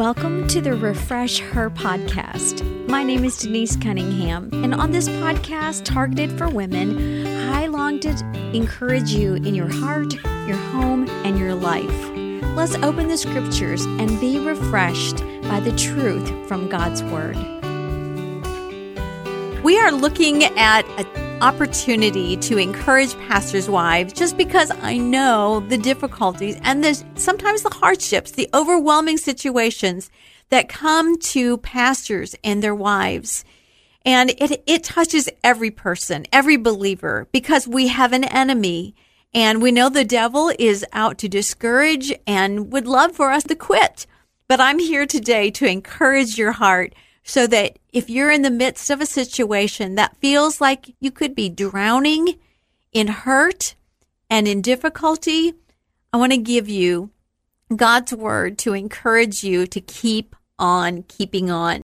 Welcome to the Refresh Her podcast. My name is Denise Cunningham, and on this podcast, targeted for women, I long to encourage you in your heart, your home, and your life. Let's open the scriptures and be refreshed by the truth from God's Word. We are looking at an opportunity to encourage pastors' wives just because I know the difficulties and the, sometimes the hardships, the overwhelming situations that come to pastors and their wives. And it, it touches every person, every believer, because we have an enemy. And we know the devil is out to discourage and would love for us to quit. But I'm here today to encourage your heart so that if you're in the midst of a situation that feels like you could be drowning in hurt and in difficulty, I want to give you God's word to encourage you to keep on keeping on.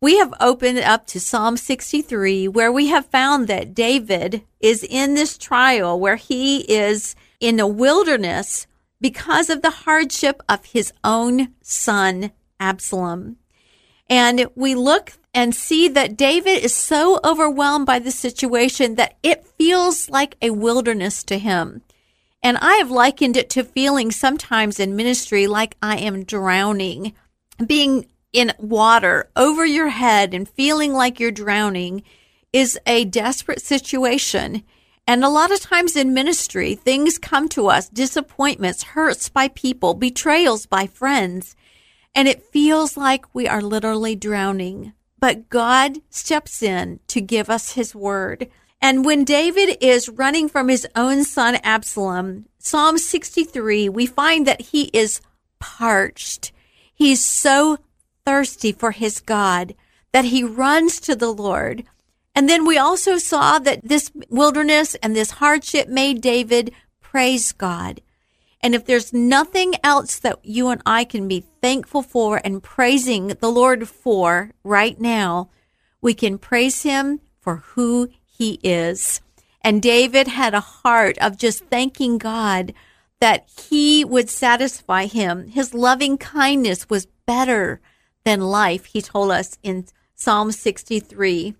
We have opened up to Psalm 63, where we have found that David is in this trial where he is in a wilderness because of the hardship of his own son, Absalom. And we look and see that David is so overwhelmed by the situation that it feels like a wilderness to him. And I have likened it to feeling sometimes in ministry like I am drowning, being in water over your head and feeling like you're drowning is a desperate situation. And a lot of times in ministry, things come to us disappointments, hurts by people, betrayals by friends. And it feels like we are literally drowning. But God steps in to give us his word. And when David is running from his own son Absalom, Psalm 63, we find that he is parched. He's so thirsty for his God that he runs to the Lord. And then we also saw that this wilderness and this hardship made David praise God. And if there's nothing else that you and I can be thankful for and praising the Lord for right now, we can praise him for who he is. And David had a heart of just thanking God that he would satisfy him. His loving kindness was better than life, he told us in Psalm 63.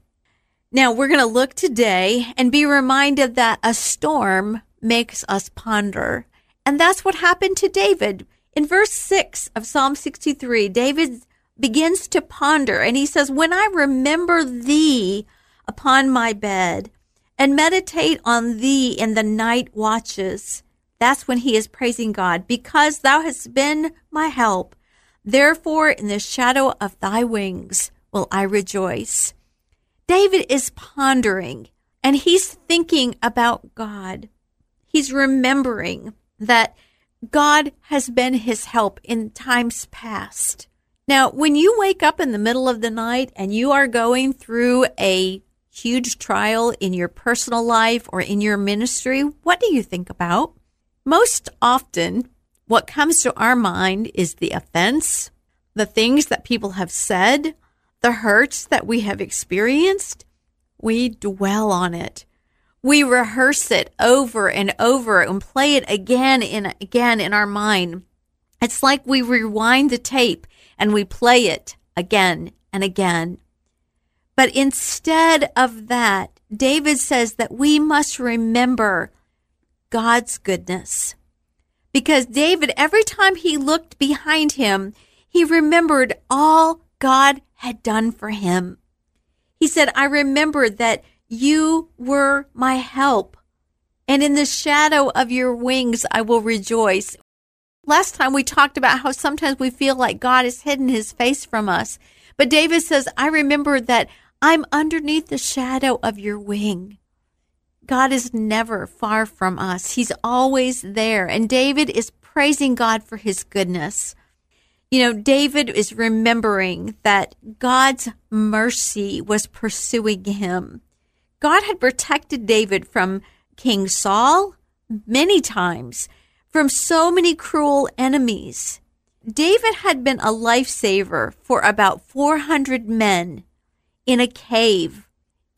Now we're going to look today and be reminded that a storm makes us ponder. And that's what happened to David. In verse 6 of Psalm 63, David begins to ponder and he says, When I remember thee upon my bed and meditate on thee in the night watches, that's when he is praising God, because thou hast been my help. Therefore, in the shadow of thy wings will I rejoice. David is pondering and he's thinking about God. He's remembering that God has been his help in times past. Now, when you wake up in the middle of the night and you are going through a huge trial in your personal life or in your ministry, what do you think about? Most often, what comes to our mind is the offense, the things that people have said, the hurts that we have experienced. We dwell on it. We rehearse it over and over and play it again and again in our mind. It's like we rewind the tape and we play it again and again. But instead of that, David says that we must remember God's goodness. Because David, every time he looked behind him, he remembered all God had done for him. He said, I remembered that you were my help, and in the shadow of your wings I will rejoice. Last time we talked about how sometimes we feel like God has hidden his face from us. But David says, I remember that I'm underneath the shadow of your wing. God is never far from us. He's always there. And David is praising God for his goodness. You know, David is remembering that God's mercy was pursuing him. God had protected David from King Saul many times, from so many cruel enemies. David had been a lifesaver for about 400 men in a cave,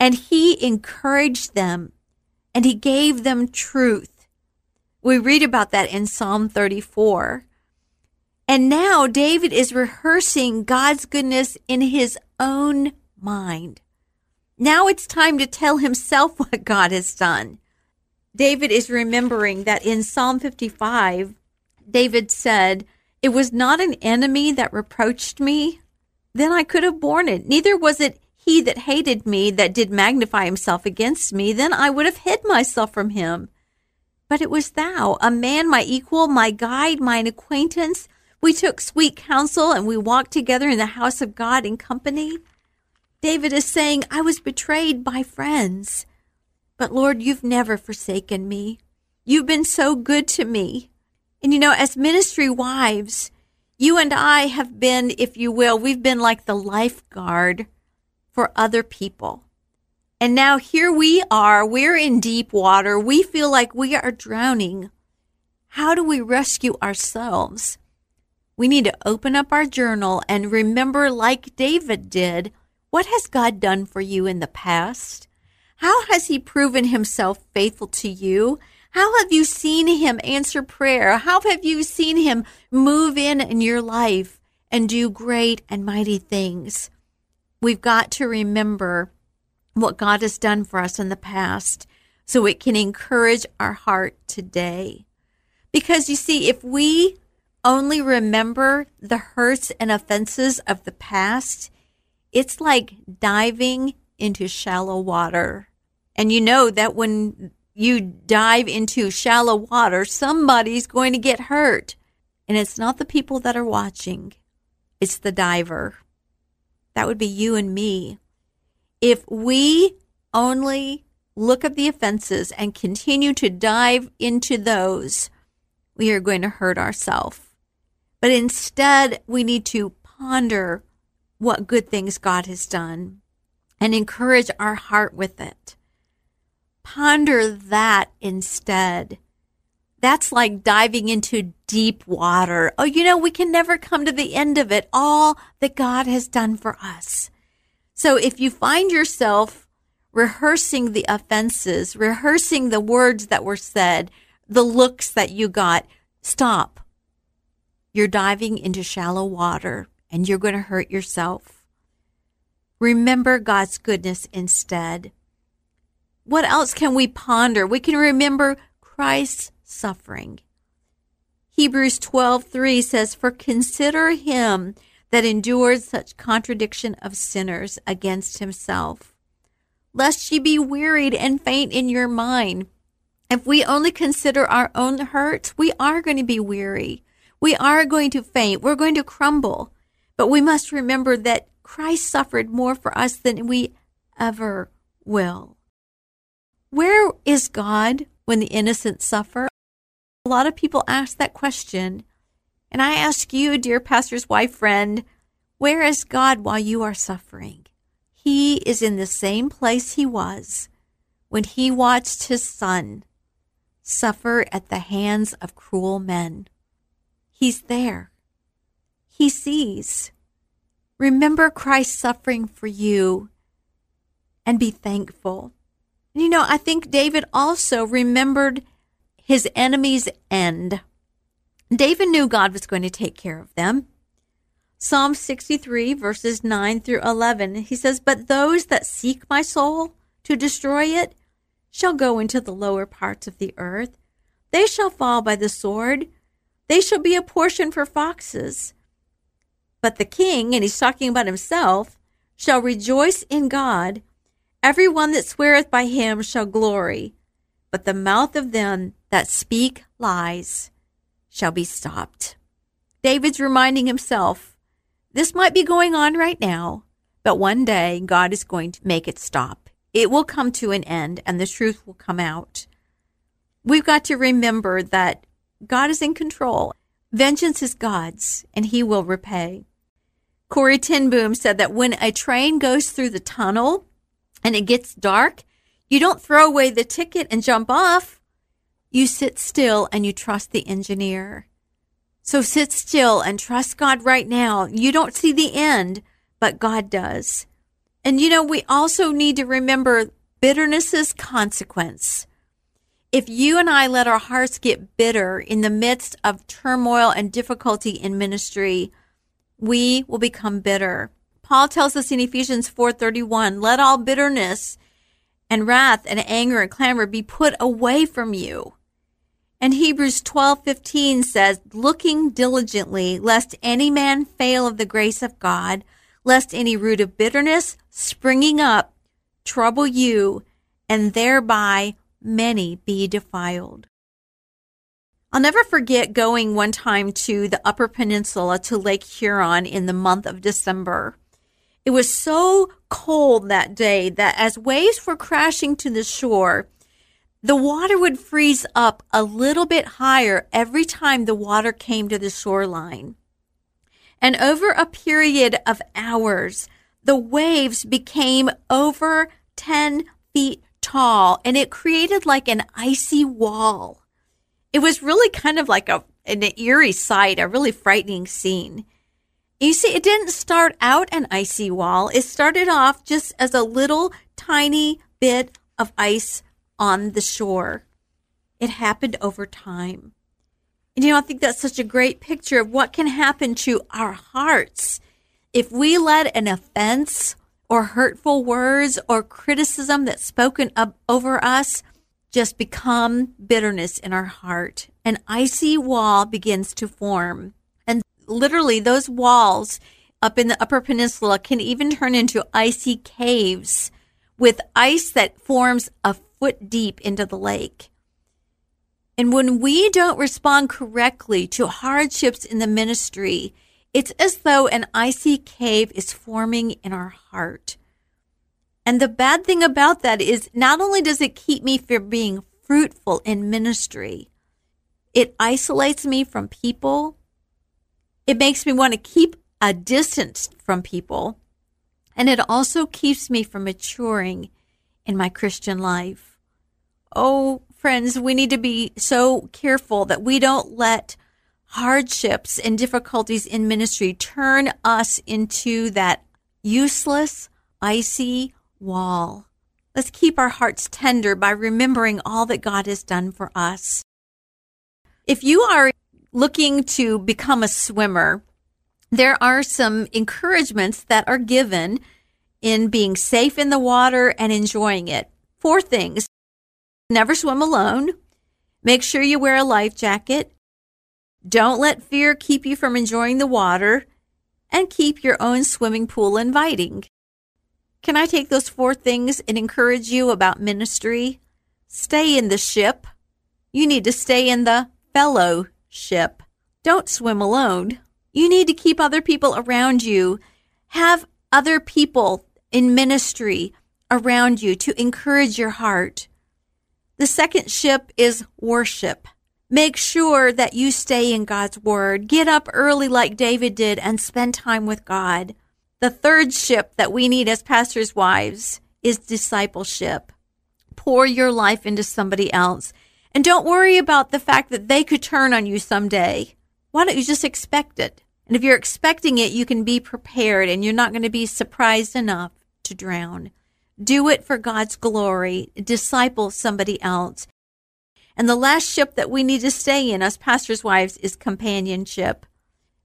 and he encouraged them and he gave them truth. We read about that in Psalm 34. And now David is rehearsing God's goodness in his own mind. Now it's time to tell himself what God has done. David is remembering that in Psalm 55, David said, It was not an enemy that reproached me, then I could have borne it. Neither was it he that hated me that did magnify himself against me, then I would have hid myself from him. But it was thou, a man, my equal, my guide, mine acquaintance. We took sweet counsel and we walked together in the house of God in company. David is saying, I was betrayed by friends. But Lord, you've never forsaken me. You've been so good to me. And you know, as ministry wives, you and I have been, if you will, we've been like the lifeguard for other people. And now here we are, we're in deep water. We feel like we are drowning. How do we rescue ourselves? We need to open up our journal and remember, like David did, what has God done for you in the past? How has he proven himself faithful to you? How have you seen him answer prayer? How have you seen him move in in your life and do great and mighty things? We've got to remember what God has done for us in the past so it can encourage our heart today. Because you see, if we only remember the hurts and offenses of the past, it's like diving into shallow water. And you know that when you dive into shallow water, somebody's going to get hurt. And it's not the people that are watching, it's the diver. That would be you and me. If we only look at the offenses and continue to dive into those, we are going to hurt ourselves. But instead, we need to ponder what good things God has done and encourage our heart with it. Ponder that instead. That's like diving into deep water. Oh, you know, we can never come to the end of it, all that God has done for us. So if you find yourself rehearsing the offenses, rehearsing the words that were said, the looks that you got, stop. You're diving into shallow water and you're going to hurt yourself. Remember God's goodness instead what else can we ponder? We can remember Christ's suffering. Hebrews 12:3 says, "For consider him that endured such contradiction of sinners against himself, lest ye be wearied and faint in your mind." If we only consider our own hurts, we are going to be weary. We are going to faint. We're going to crumble. But we must remember that Christ suffered more for us than we ever will. Where is God when the innocent suffer? A lot of people ask that question. And I ask you, dear pastor's wife friend, where is God while you are suffering? He is in the same place he was when he watched his son suffer at the hands of cruel men. He's there. He sees. Remember Christ's suffering for you and be thankful. You know, I think David also remembered his enemy's end. David knew God was going to take care of them. Psalm 63, verses 9 through 11, he says, But those that seek my soul to destroy it shall go into the lower parts of the earth. They shall fall by the sword. They shall be a portion for foxes. But the king, and he's talking about himself, shall rejoice in God. Every one that sweareth by him shall glory, but the mouth of them that speak lies shall be stopped. David's reminding himself this might be going on right now, but one day God is going to make it stop. It will come to an end and the truth will come out. We've got to remember that God is in control. Vengeance is God's and he will repay. Corrie ten Boom said that when a train goes through the tunnel, and it gets dark, you don't throw away the ticket and jump off. You sit still and you trust the engineer. So sit still and trust God right now. You don't see the end, but God does. And you know, we also need to remember bitterness's consequence. if you and I let our hearts get bitter in the midst of turmoil and difficulty in ministry, we will become bitter. Paul tells us in Ephesians 4:31, "Let all bitterness and wrath and anger and clamor be put away from you." And Hebrews 12:15 says, "Looking diligently lest any man fail of the grace of God, lest any root of bitterness springing up trouble you, and thereby many be defiled. I'll never forget going one time to the Upper Peninsula to Lake Huron in the month of December. It was so cold that day that as waves were crashing to the shore, the water would freeze up a little bit higher every time the water came to the shoreline. And over a period of hours, the waves became over 10 feet tall and it created like an icy wall. It was really kind of like a, an eerie sight, a really frightening scene. You see, it didn't start out an icy wall. It started off just as a little tiny bit of ice on the shore. It happened over time. And you know, I think that's such a great picture of what can happen to our hearts if we let an offense or hurtful words or criticism that's spoken up over us just become bitterness in our heart. An icy wall begins to form. And literally, those walls up in the Upper Peninsula can even turn into icy caves with ice that forms a foot deep into the lake. And when we don't respond correctly to hardships in the ministry, it's as though an icy cave is forming in our heart. And the bad thing about that is not only does it keep me from being fruitful in ministry, it isolates me from people. It makes me want to keep a distance from people. And it also keeps me from maturing in my Christian life. Oh, friends, we need to be so careful that we don't let hardships and difficulties in ministry turn us into that useless, icy wall. Let's keep our hearts tender by remembering all that God has done for us. If you are looking to become a swimmer, there are some encouragements that are given in being safe in the water and enjoying it. Four things. Never swim alone. Make sure you wear a life jacket. Don't let fear keep you from enjoying the water and keep your own swimming pool inviting. Can I take those four things and encourage you about ministry? Stay in the ship. You need to stay in the fellowship. Don't swim alone. You need to keep other people around you. Have other people in ministry around you to encourage your heart. The second ship is worship. Make sure that you stay in God's Word. Get up early like David did and spend time with God. The third ship that we need as pastors' wives is discipleship. Pour your life into somebody else. And don't worry about the fact that they could turn on you someday. Why don't you just expect it? And if you're expecting it, you can be prepared and you're not going to be surprised enough to drown. Do it for God's glory. Disciple somebody else. And the last ship that we need to stay in, us pastors' wives, is companionship.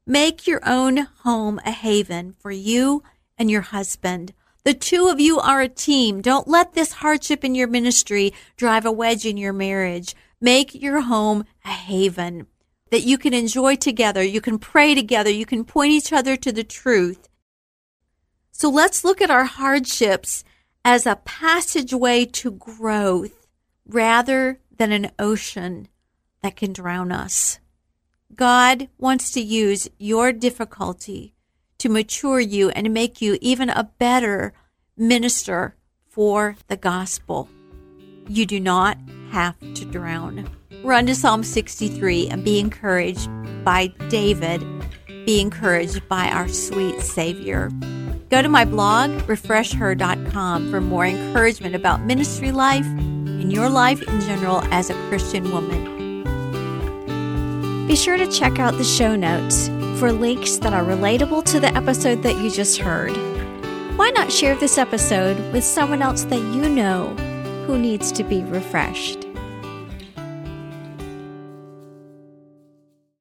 Make your own home a haven for you and your husband. The two of you are a team. Don't let this hardship in your ministry drive a wedge in your marriage. Make your home a haven that you can enjoy together. You can pray together. You can point each other to the truth. So let's look at our hardships as a passageway to growth rather than an ocean that can drown us. God wants to use your difficulty to mature you and make you even a better minister for the gospel. You do not have to drown. Run to Psalm 63 and be encouraged by David, be encouraged by our sweet Savior. Go to my blog, refreshher.com, for more encouragement about ministry life and your life in general as a Christian woman. Be sure to check out the show notes for links that are relatable to the episode that you just heard. Why not share this episode with someone else that you know who needs to be refreshed?